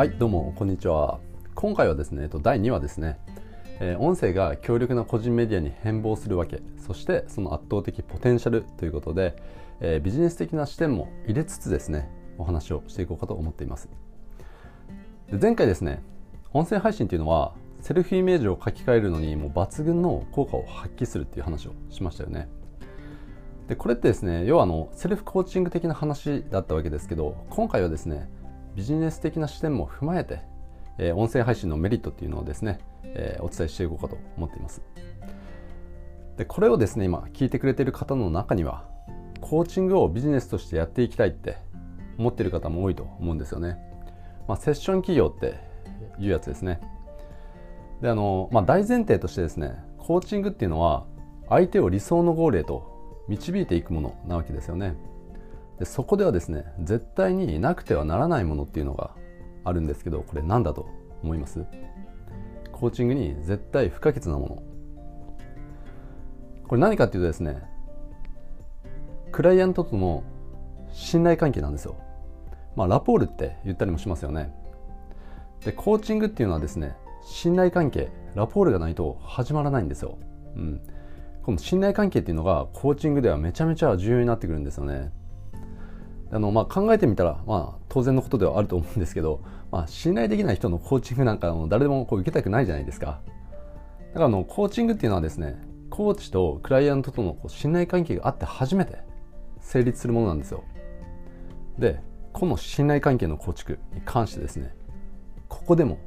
はいどうもこんにちは。今回はですね第2話ですね、え、音声が強力な個人メディアに変貌するわけ。そしてその圧倒的ポテンシャルということで、え、ビジネス的な視点も入れつつですねお話をしていこうかと思っています。で前回ですね音声配信っていうのはセルフイメージを書き換えるのにもう抜群の効果を発揮するっていう話をしましたよね。でこれってですね要はあのセルフコーチング的な話だったわけですけど今回はですねビジネス的な視点も踏まえて、えー、音声配信のメリットっていうのをですね、えー、お伝えしていこうかと思っています。でこれをですね今聞いてくれている方の中にはコーチングをビジネスとしてやっていきたいって思っている方も多いと思うんですよね、まあ、セッション企業っていうやつですね。であの、まあ、大前提としてですねコーチングっていうのは相手を理想のゴールへと導いていくものなわけですよね。でそこではですね絶対になくてはならないものっていうのがあるんですけどこれ何だと思います？コーチングに絶対不可欠なもの。これ何かっていうとですねクライアントとの信頼関係なんですよ。まあラポールって言ったりもしますよね。でコーチングっていうのはですね信頼関係ラポールがないと始まらないんですよ、うん、この信頼関係っていうのがコーチングではめちゃめちゃ重要になってくるんですよね。あのまあ考えてみたら、まあ、当然のことではあると思うんですけど、まあ、信頼できない人のコーチングなんかも誰でもこう受けたくないじゃないですか。だからあのコーチングっていうのはですねコーチとクライアントとのこう信頼関係があって初めて成立するものなんですよ。でこの信頼関係の構築に関してですねここでも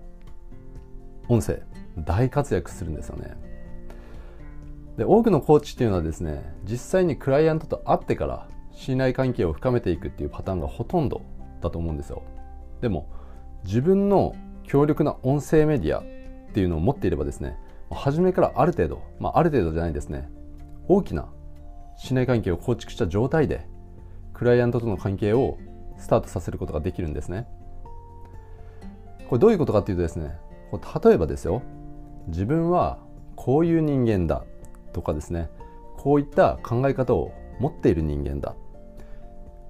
音声大活躍するんですよね。で多くのコーチっていうのはですね実際にクライアントと会ってから信頼関係を深めていくっていうパターンがほとんどだと思うんですよ。でも自分の強力な音声メディアっていうのを持っていればですね初めからある程度、まあ、ある程度じゃないですね。大きな信頼関係を構築した状態でクライアントとの関係をスタートさせることができるんですね。これどういうことかっていうとですね例えばですよ自分はこういう人間だとかですねこういった考え方を持っている人間だ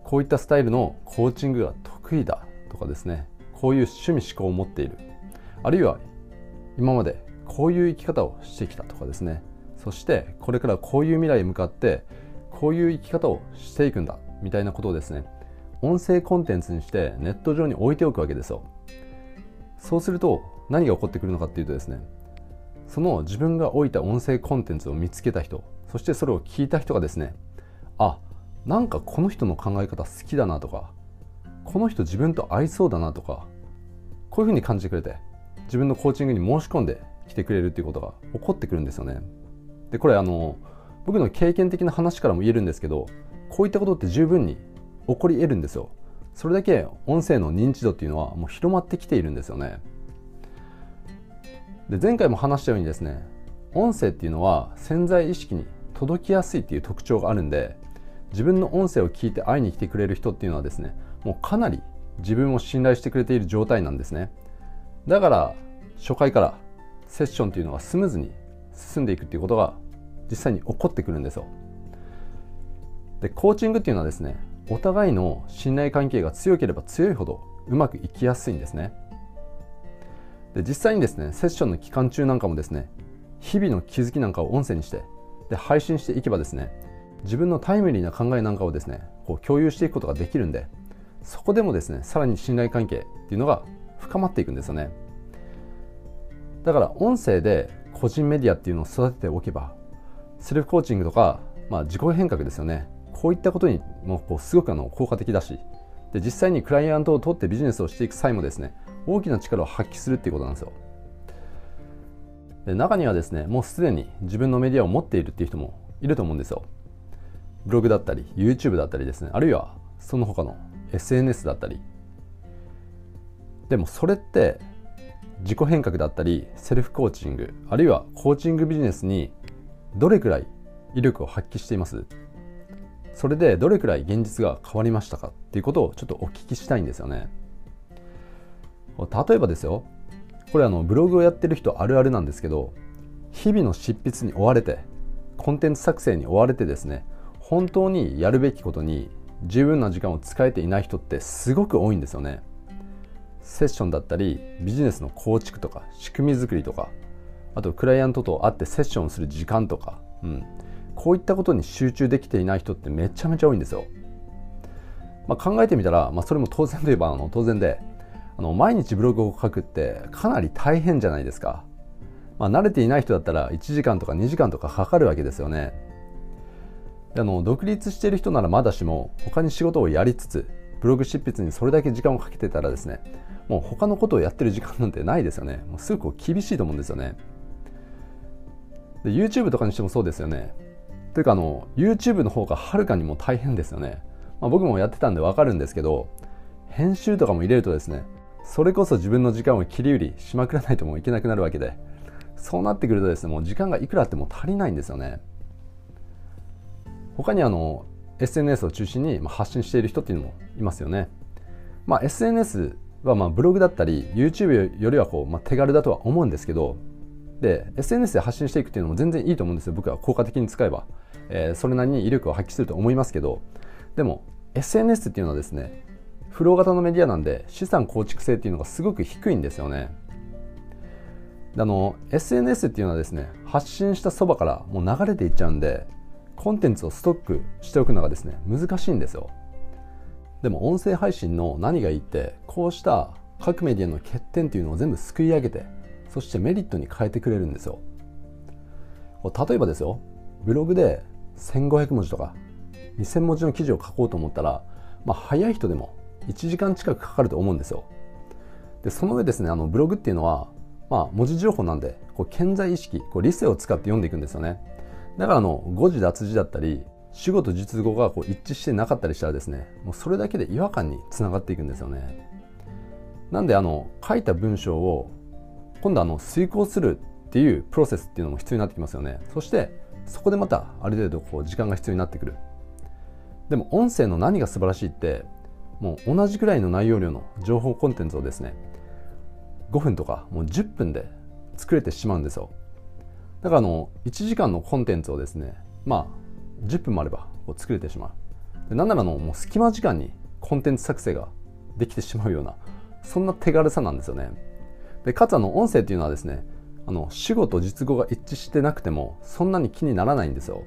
こういったスタイルのコーチングが得意だとかですねこういう趣味思考を持っている。あるいは今までこういう生き方をしてきたとかですね。そしてこれからこういう未来へ向かってこういう生き方をしていくんだみたいなことをですね音声コンテンツにしてネット上に置いておくわけですよ。そうすると何が起こってくるのかっていうとですねその自分が置いた音声コンテンツを見つけた人そしてそれを聞いた人がですねあなんかこの人の考え方好きだなとかこの人自分と合いそうだなとかこういうふうに感じてくれて自分のコーチングに申し込んできてくれるっていうことが起こってくるんですよね。でこれあの僕の経験的な話からも言えるんですけどこういったことって十分に起こり得るんですよ。それだけ音声の認知度っていうのはもう広まってきているんですよね。で前回も話したようにですね音声っていうのは潜在意識に届きやすいっていう特徴があるんで自分の音声を聞いて会いに来てくれる人っていうのはですねもうかなり自分を信頼してくれている状態なんですね。だから初回からセッションっていうのがスムーズに進んでいくっていうことが実際に起こってくるんですよ。でコーチングっていうのはですねお互いの信頼関係が強ければ強いほどうまくいきやすいんですね。で実際にですねセッションの期間中なんかもですね日々の気づきなんかを音声にしてで配信していけばですね自分のタイムリーな考えなんかをですねこう共有していくことができるんでそこでもですねさらに信頼関係っていうのが深まっていくんですよね。だから音声で個人メディアっていうのを育てておけばセルフコーチングとか、まあ、自己変革ですよね。こういったことにもこうすごくあの効果的だしで実際にクライアントを取ってビジネスをしていく際もですね大きな力を発揮するっていうことなんですよ。で中にはですねもうすでに自分のメディアを持っているっていう人もいると思うんですよ。ブログだったり YouTube だったりですね。あるいはその他の SNS だったり。でもそれって自己変革だったりセルフコーチングあるいはコーチングビジネスにどれくらい威力を発揮しています。それでどれくらい現実が変わりましたか？っていうことをちょっとお聞きしたいんですよね。例えばですよ。これあのブログをやってる人あるあるなんですけど日々の執筆に追われてコンテンツ作成に追われてですね本当にやるべきことに十分な時間を使えていない人ってすごく多いんですよねセッションだったりビジネスの構築とか仕組み作りとかあとクライアントと会ってセッションする時間とか、うん、こういったことに集中できていない人ってめちゃめちゃ多いんですよ。まあ、考えてみたら、まあ、それも当然といえばあの当然であの毎日ブログを書くってかなり大変じゃないですか。まあ、慣れていない人だったら1時間とか2時間とかかかるわけですよね。あの独立している人ならまだしも他に仕事をやりつつブログ執筆にそれだけ時間をかけてたらですねもう他のことをやってる時間なんてないですよね。もうすごく厳しいと思うんですよね。で YouTube とかにしてもそうですよね。というかあの YouTube の方がはるかにも大変ですよね、まあ、僕もやってたんでわかるんですけど編集とかも入れるとですねそれこそ自分の時間を切り売りしまくらないともういけなくなるわけでそうなってくるとですねもう時間がいくらあっても足りないんですよね。他にあの SNS を中心に発信している人っていうのもいますよね、まあ、SNS はまあブログだったり YouTube よりはこう、まあ、手軽だとは思うんですけどで SNS で発信していくっていうのも全然いいと思うんですよ。僕は効果的に使えば、えー、それなりに威力を発揮すると思いますけど。でも SNS っていうのはですねフロー型のメディアなんで資産構築性っていうのがすごく低いんですよね。あの SNS っていうのはですね発信したそばからもう流れていっちゃうんでコンテンツをストックしておくのがですね難しいんですよ。でも音声配信の何がいいってこうした各メディアの欠点っていうのを全部すくい上げてそしてメリットに変えてくれるんですよ。例えばですよブログで1500文字とか2000文字の記事を書こうと思ったら、まあ、早い人でも1時間近くかかると思うんですよ。でその上ですねあのブログっていうのは、まあ、文字情報なんでこう健在意識こう理性を使って読んでいくんですよね。だからあの誤字脱字だったり主語と実語がこう一致してなかったりしたらですねもうそれだけで違和感につながっていくんですよね。なんであの書いた文章を今度あの遂行するっていうプロセスっていうのも必要になってきますよね。そしてそこでまたある程度こう時間が必要になってくる。でも音声の何が素晴らしいってもう同じくらいの内容量の情報コンテンツをですね5分とかもう10分で作れてしまうんですよ。だからあの1時間のコンテンツをですねまあ10分もあればこう作れてしまう。でなんならのもう隙間時間にコンテンツ作成ができてしまうようなそんな手軽さなんですよね。でかつあの音声っていうのはですねあの主語と実語が一致してなくてもそんなに気にならないんですよ。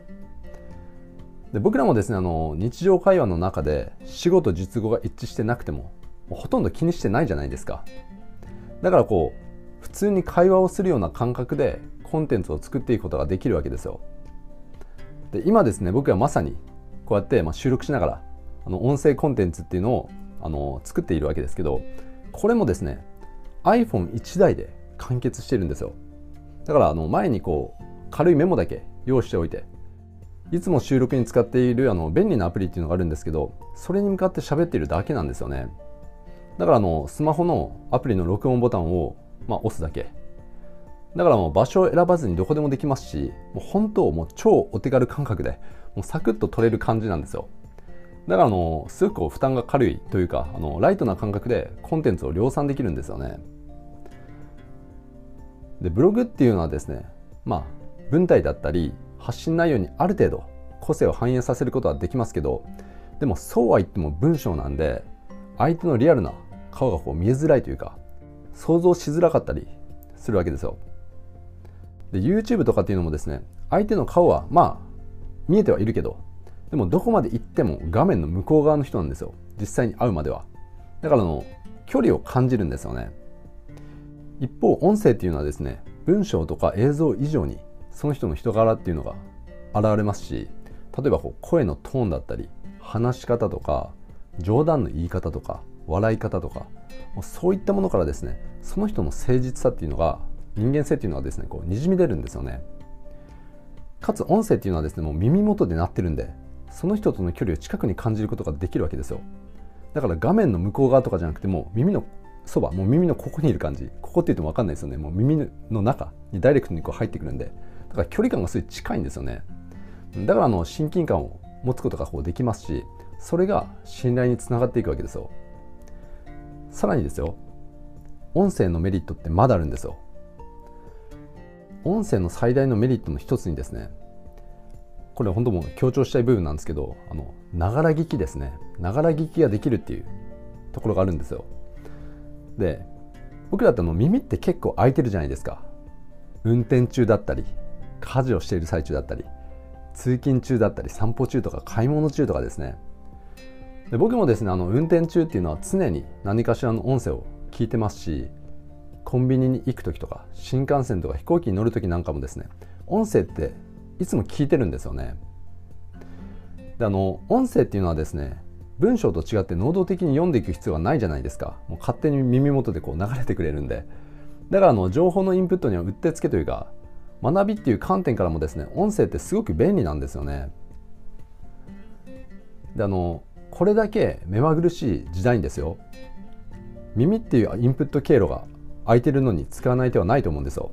で僕らもですねあの日常会話の中で主語と実語が一致してなくてもほとんど気にしてないじゃないですか。だからこう普通に会話をするような感覚でコンテンツを作っていくことができるわけですよ。で今ですね僕はまさにこうやってま収録しながらあの音声コンテンツっていうのをあの作っているわけですけどこれもですね iPhone1 台で完結してるんですよ。だからあの前にこう軽いメモだけ用意しておいていつも収録に使っているあの便利なアプリっていうのがあるんですけどそれに向かって喋っているだけなんですよね。だからあのスマホのアプリの録音ボタンを、まあ、押すだけ。だからもう場所を選ばずにどこでもできますし、もう本当もう超お手軽感覚で、もうサクッと取れる感じなんですよ。だからあの、すごく負担が軽いというか、あの、ライトな感覚でコンテンツを量産できるんですよね。で、ブログっていうのはですね、まあ、文体だったり、発信内容にある程度個性を反映させることはできますけど、でもそうは言っても文章なんで、相手のリアルな顔がこう見えづらいというか、想像しづらかったりするわけですよ。で YouTube とかっていうのもですね相手の顔はまあ見えてはいるけどでもどこまで行っても画面の向こう側の人なんですよ。実際に会うまでは。だからの距離を感じるんですよね。一方音声っていうのはですね文章とか映像以上にその人の人柄っていうのが現れますし例えばこう声のトーンだったり話し方とか冗談の言い方とか笑い方とかそういったものからですねその人の誠実さっていうのが人間性っていうのはですねこうにじみ出るんですよね。かつ音声っていうのはですねもう耳元で鳴ってるんでその人との距離を近くに感じることができるわけですよ。だから画面の向こう側とかじゃなくてもう耳のそばもう耳のここにいる感じ。ここって言っても分かんないですよね。もう耳の中にダイレクトにこう入ってくるんで。だから距離感がすごい近いんですよね。だからあの親近感を持つことがこうできますしそれが信頼につながっていくわけですよ。さらにですよ。音声のメリットってまだあるんですよ。音声の最大のメリットの一つにですねこれ本当もう強調したい部分なんですけどあのながら聞きですね。ながら聞きができるっていうところがあるんですよ。で僕だっての耳って結構開いてるじゃないですか。運転中だったり家事をしている最中だったり通勤中だったり散歩中とか買い物中とかですね。で僕もですねあの運転中っていうのは常に何かしらの音声を聞いてますしコンビニに行く時とか新幹線とか飛行機に乗る時なんかもですね音声っていつも聞いてるんですよね。であの音声っていうのはですね文章と違って能動的に読んでいく必要はないじゃないですか。もう勝手に耳元でこう流れてくれるんで。だからあの情報のインプットにはうってつけというか学びっていう観点からもですね音声ってすごく便利なんですよね。であのこれだけ目まぐるしい時代にですよ。耳っていうインプット経路が空いてるのに使わない手はないと思うんですよ。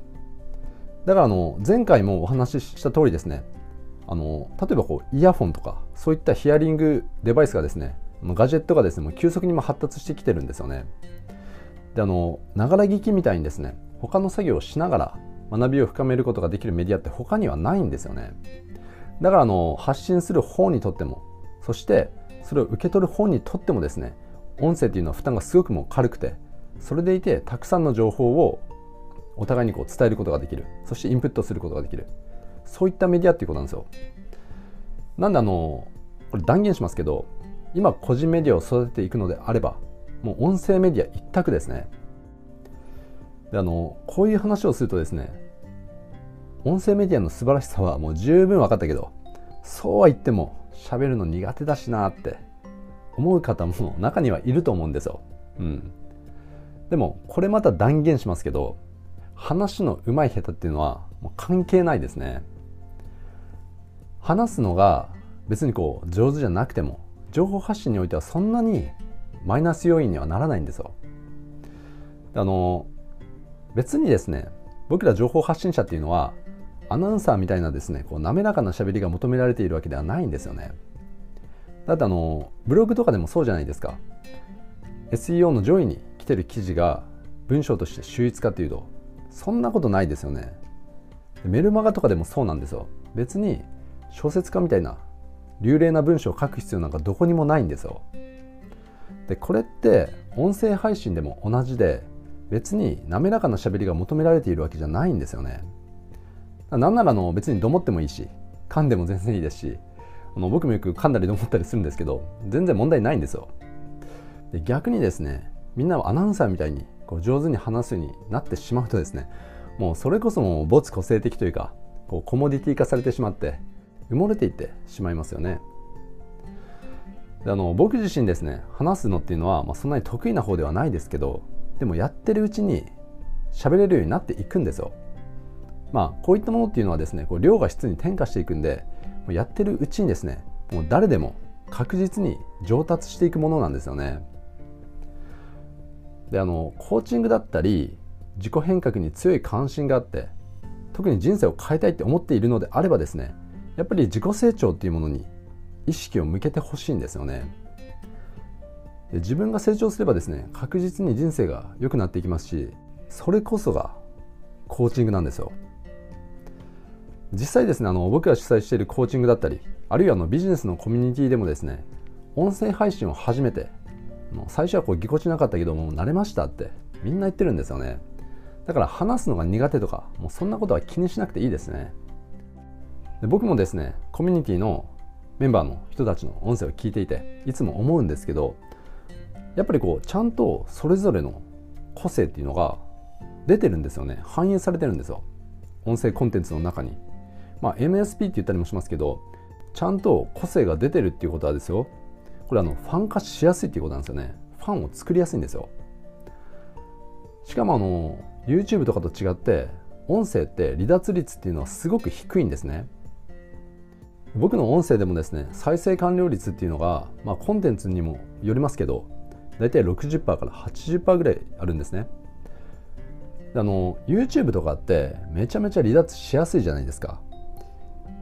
だからあの前回もお話しした通りですね。あの例えばこうイヤホンとかそういったヒアリングデバイスがですねガジェットがですねもう急速にも発達してきてるんですよね。であのながら聞きみたいにですね他の作業をしながら学びを深めることができるメディアって他にはないんですよね。だからあの発信する方にとってもそしてそれを受け取る方にとってもですね音声っていうのは負担がすごくもう軽くてそれでいてたくさんの情報をお互いにこう伝えることができるそしてインプットすることができるそういったメディアっていうことなんですよなんであのこれ断言しますけど今個人メディアを育てていくのであればもう音声メディア一択ですねであのこういう話をするとですね音声メディアの素晴らしさはもう十分分かったけどそうは言っても喋るの苦手だしなって思う方も中にはいると思うんですよ。うん。でもこれまた断言しますけど話の上手い下手っていうのはもう関係ないですね。話すのが別にこう上手じゃなくても情報発信においてはそんなにマイナス要因にはならないんですよ。あの別にですね僕ら情報発信者っていうのはアナウンサーみたいなですねこう滑らかな喋りが求められているわけではないんですよね。だってあのブログとかでもそうじゃないですか SEO の上位に来てる記事が文章として秀逸かというとそんなことないですよね。メルマガとかでもそうなんですよ。別に小説家みたいな流麗な文章を書く必要なんかどこにもないんですよ。でこれって音声配信でも同じで別に滑らかな喋りが求められているわけじゃないんですよね。なんならの別にどもってもいいし噛んでも全然いいですしあの僕もよく噛んだりどもったりするんですけど全然問題ないんですよ。で逆にですねみんなはアナウンサーみたいにこう上手に話すようになってしまうとですねもうそれこそもう没個性的というかこうコモディティ化されてしまって埋もれていってしまいますよね。であの僕自身ですね話すのっていうのは、まあ、そんなに得意な方ではないですけどでもやってるうちに喋れるようになっていくんですよ。まあこういったものっていうのはですねこう量が質に転化していくんでやってるうちにですねもう誰でも確実に上達していくものなんですよね。であのコーチングだったり自己変革に強い関心があって特に人生を変えたいって思っているのであればですねやっぱり自己成長っていうものに意識を向けてほしいんですよね。で自分が成長すればですね確実に人生が良くなっていきますしそれこそがコーチングなんですよ。実際ですねあの僕が主催しているコーチングだったりあるいはあのビジネスのコミュニティでもですね音声配信を始めて最初はこうぎこちなかったけども慣れましたってみんな言ってるんですよね。だから話すのが苦手とかもうそんなことは気にしなくていいですね。で僕もですねコミュニティのメンバーの人たちの音声を聞いていていつも思うんですけどやっぱりこうちゃんとそれぞれの個性っていうのが出てるんですよね。反映されてるんですよ。音声コンテンツの中に。まあ、MSP って言ったりもしますけどちゃんと個性が出てるっていうことはですよ。これあのファン化しやすいっていうことなんですよね。ファンを作りやすいんですよ。しかもあの YouTube とかと違って音声って離脱率っていうのはすごく低いんですね。僕の音声でもですね再生完了率っていうのが、まあ、コンテンツにもよりますけど大体60%から80%ぐらいあるんですね。あの YouTube とかってめちゃめちゃ離脱しやすいじゃないですか。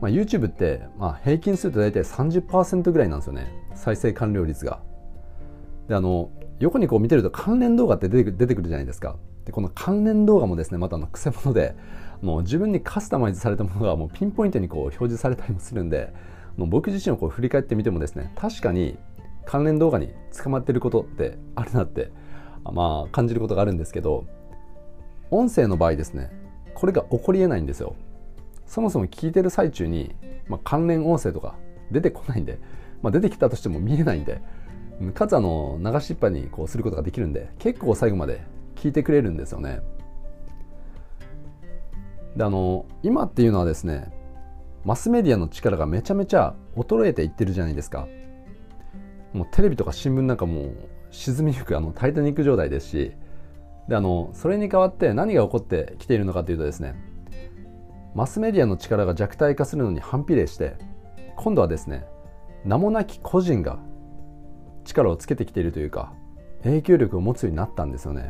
まあ、YouTube って、まあ、平均すると大体30%ぐらいなんですよね。再生完了率が。であの横にこう見てると関連動画って出て出てくるじゃないですか。でこの関連動画もですねまたあのくせ者でもう自分にカスタマイズされたものがもうピンポイントにこう表示されたりもするんでもう僕自身をこう振り返ってみてもですね確かに関連動画に捕まってることってあるなってまあ感じることがあるんですけど音声の場合ですねこれが起こりえないんですよ。そもそも聞いてる最中に、まあ、関連音声とか出てこないんで、まあ、出てきたとしても見えないんでかつあの流しっぱにこうすることができるんで結構最後まで聞いてくれるんですよね。であの今っていうのはですねマスメディアの力がめちゃめちゃ衰えていってるじゃないですか。もうテレビとか新聞なんかもう沈みゆくあのタイタニック状態ですしであのそれに代わって何が起こってきているのかというとですねマスメディアの力が弱体化するのに反比例して今度はですね名もなき個人が力をつけてきているというか影響力を持つようになったんですよね。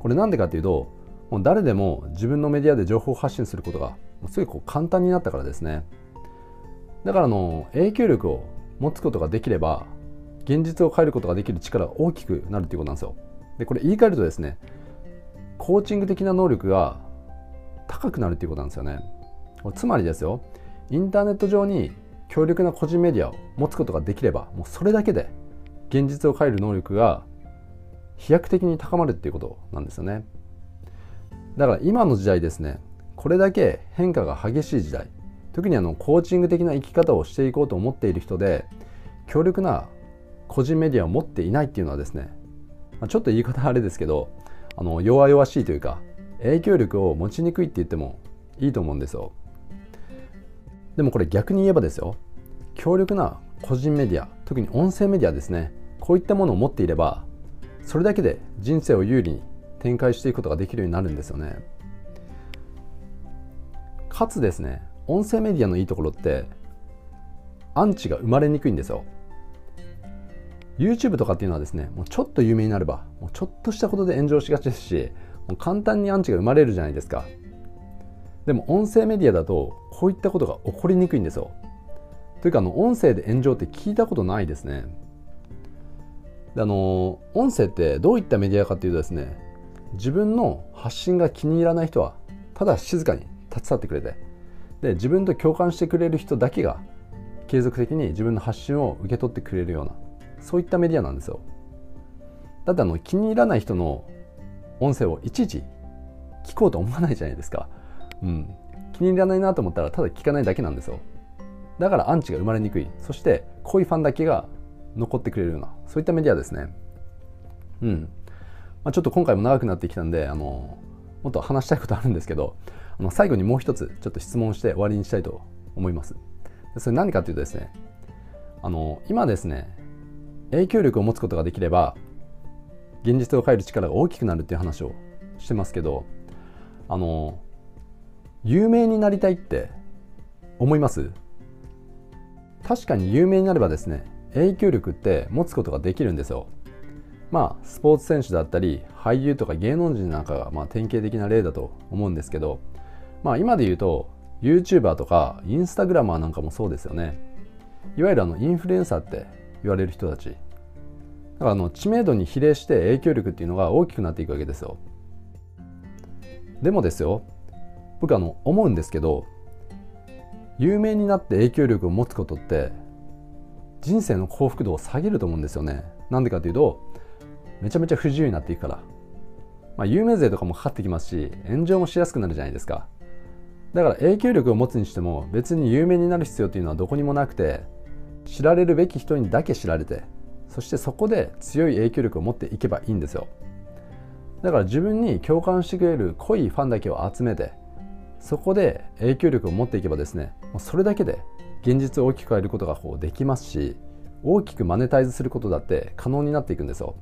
これなんでかっていうともう誰でも自分のメディアで情報発信することがすごいこう簡単になったからですね。だからの影響力を持つことができれば現実を変えることができる力が大きくなるということなんですよ。でこれ言い換えるとですねコーチング的な能力が高くなるということなんですよね。つまりですよインターネット上に強力な個人メディアを持つことができればもうそれだけで現実を変える能力が飛躍的に高まるっていうことなんですよね。だから今の時代ですねこれだけ変化が激しい時代特にあのコーチング的な生き方をしていこうと思っている人で強力な個人メディアを持っていないっていうのはですねちょっと言い方あれですけどあの弱々しいというか影響力を持ちにくいって言ってもいいと思うんですよ。でもこれ逆に言えばですよ。強力な個人メディア特に音声メディアですね。こういったものを持っていればそれだけで人生を有利に展開していくことができるようになるんですよね。かつですね音声メディアのいいところってアンチが生まれにくいんですよ。YouTube とかっていうのはですねもうちょっと有名になればもうちょっとしたことで炎上しがちですしもう簡単にアンチが生まれるじゃないですか。でも音声メディアだとこういったことが起こりにくいんですよ。というかあの音声で炎上って聞いたことないですね。であの音声ってどういったメディアかっていうとですね自分の発信が気に入らない人はただ静かに立ち去ってくれてで自分と共感してくれる人だけが継続的に自分の発信を受け取ってくれるようなそういったメディアなんですよ。だってあの気に入らない人の音声をいちいち聞こうと思わないじゃないですか、うん、気に入らないなと思ったらただ聞かないだけなんですよ。だからアンチが生まれにくい。そして濃いファンだけが残ってくれるようなそういったメディアですね。うん、まあ、ちょっと今回も長くなってきたんであのもっと話したいことあるんですけどあの最後にもう一つちょっと質問して終わりにしたいと思います。それ何かというとですねあの今ですね影響力を持つことができれば現実を変える力が大きくなるっていう話をしてますけどあの有名になりたいって思います？確かに有名になればですね影響力って持つことができるんですよ。まあスポーツ選手だったり俳優とか芸能人なんかがまあ典型的な例だと思うんですけどまあ今で言うと YouTuber とかインスタグラマーなんかもそうですよね。いわゆるあのインフルエンサーって言われる人たち。だからあの知名度に比例して影響力っていうのが大きくなっていくわけですよ。でもですよ僕あの思うんですけど有名になって影響力を持つことって人生の幸福度を下げると思うんですよね。なんでかというとめちゃめちゃ不自由になっていくから、まあ、有名税とかもかかってきますし炎上もしやすくなるじゃないですか。だから影響力を持つにしても別に有名になる必要っていうのはどこにもなくて知られるべき人にだけ知られてそしてそこで強い影響力を持っていけばいいんですよ。だから自分に共感してくれる濃いファンだけを集めてそこで影響力を持っていけばですねそれだけで現実を大きく変えることがこうできますし大きくマネタイズすることだって可能になっていくんですよ。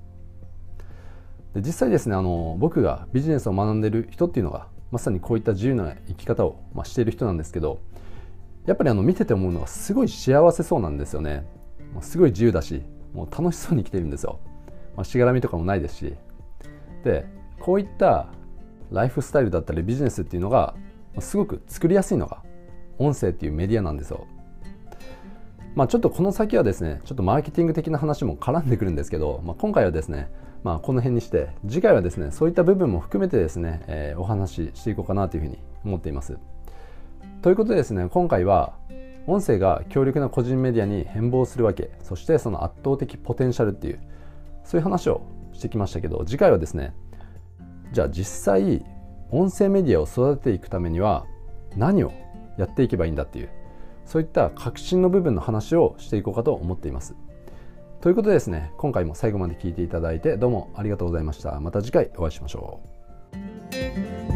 で実際ですねあの僕がビジネスを学んでる人っていうのがまさにこういった自由な生き方を、まあ、している人なんですけどやっぱりあの見てて思うのがすごい幸せそうなんですよね。すごい自由だしもう楽しそうに生きてるんですよ、まあ、しがらみとかもないですし。でこういったライフスタイルだったりビジネスっていうのがすごく作りやすいのが音声っていうメディアなんですよ。まあちょっとこの先はですねちょっとマーケティング的な話も絡んでくるんですけど、まあ、今回はですねまあこの辺にして次回はですねそういった部分も含めてですね、えー、お話ししていこうかなというふうに思っています。ということでですね今回は音声が強力な個人メディアに変貌するわけそしてその圧倒的ポテンシャルっていうそういう話をしてきましたけど次回はですねじゃあ実際音声メディアを育てていくためには何をやっていけばいいんだっていうそういった革新の部分の話をしていこうかと思っています。ということでですね今回も最後まで聞いていただいてどうもありがとうございました。また次回お会いしましょう。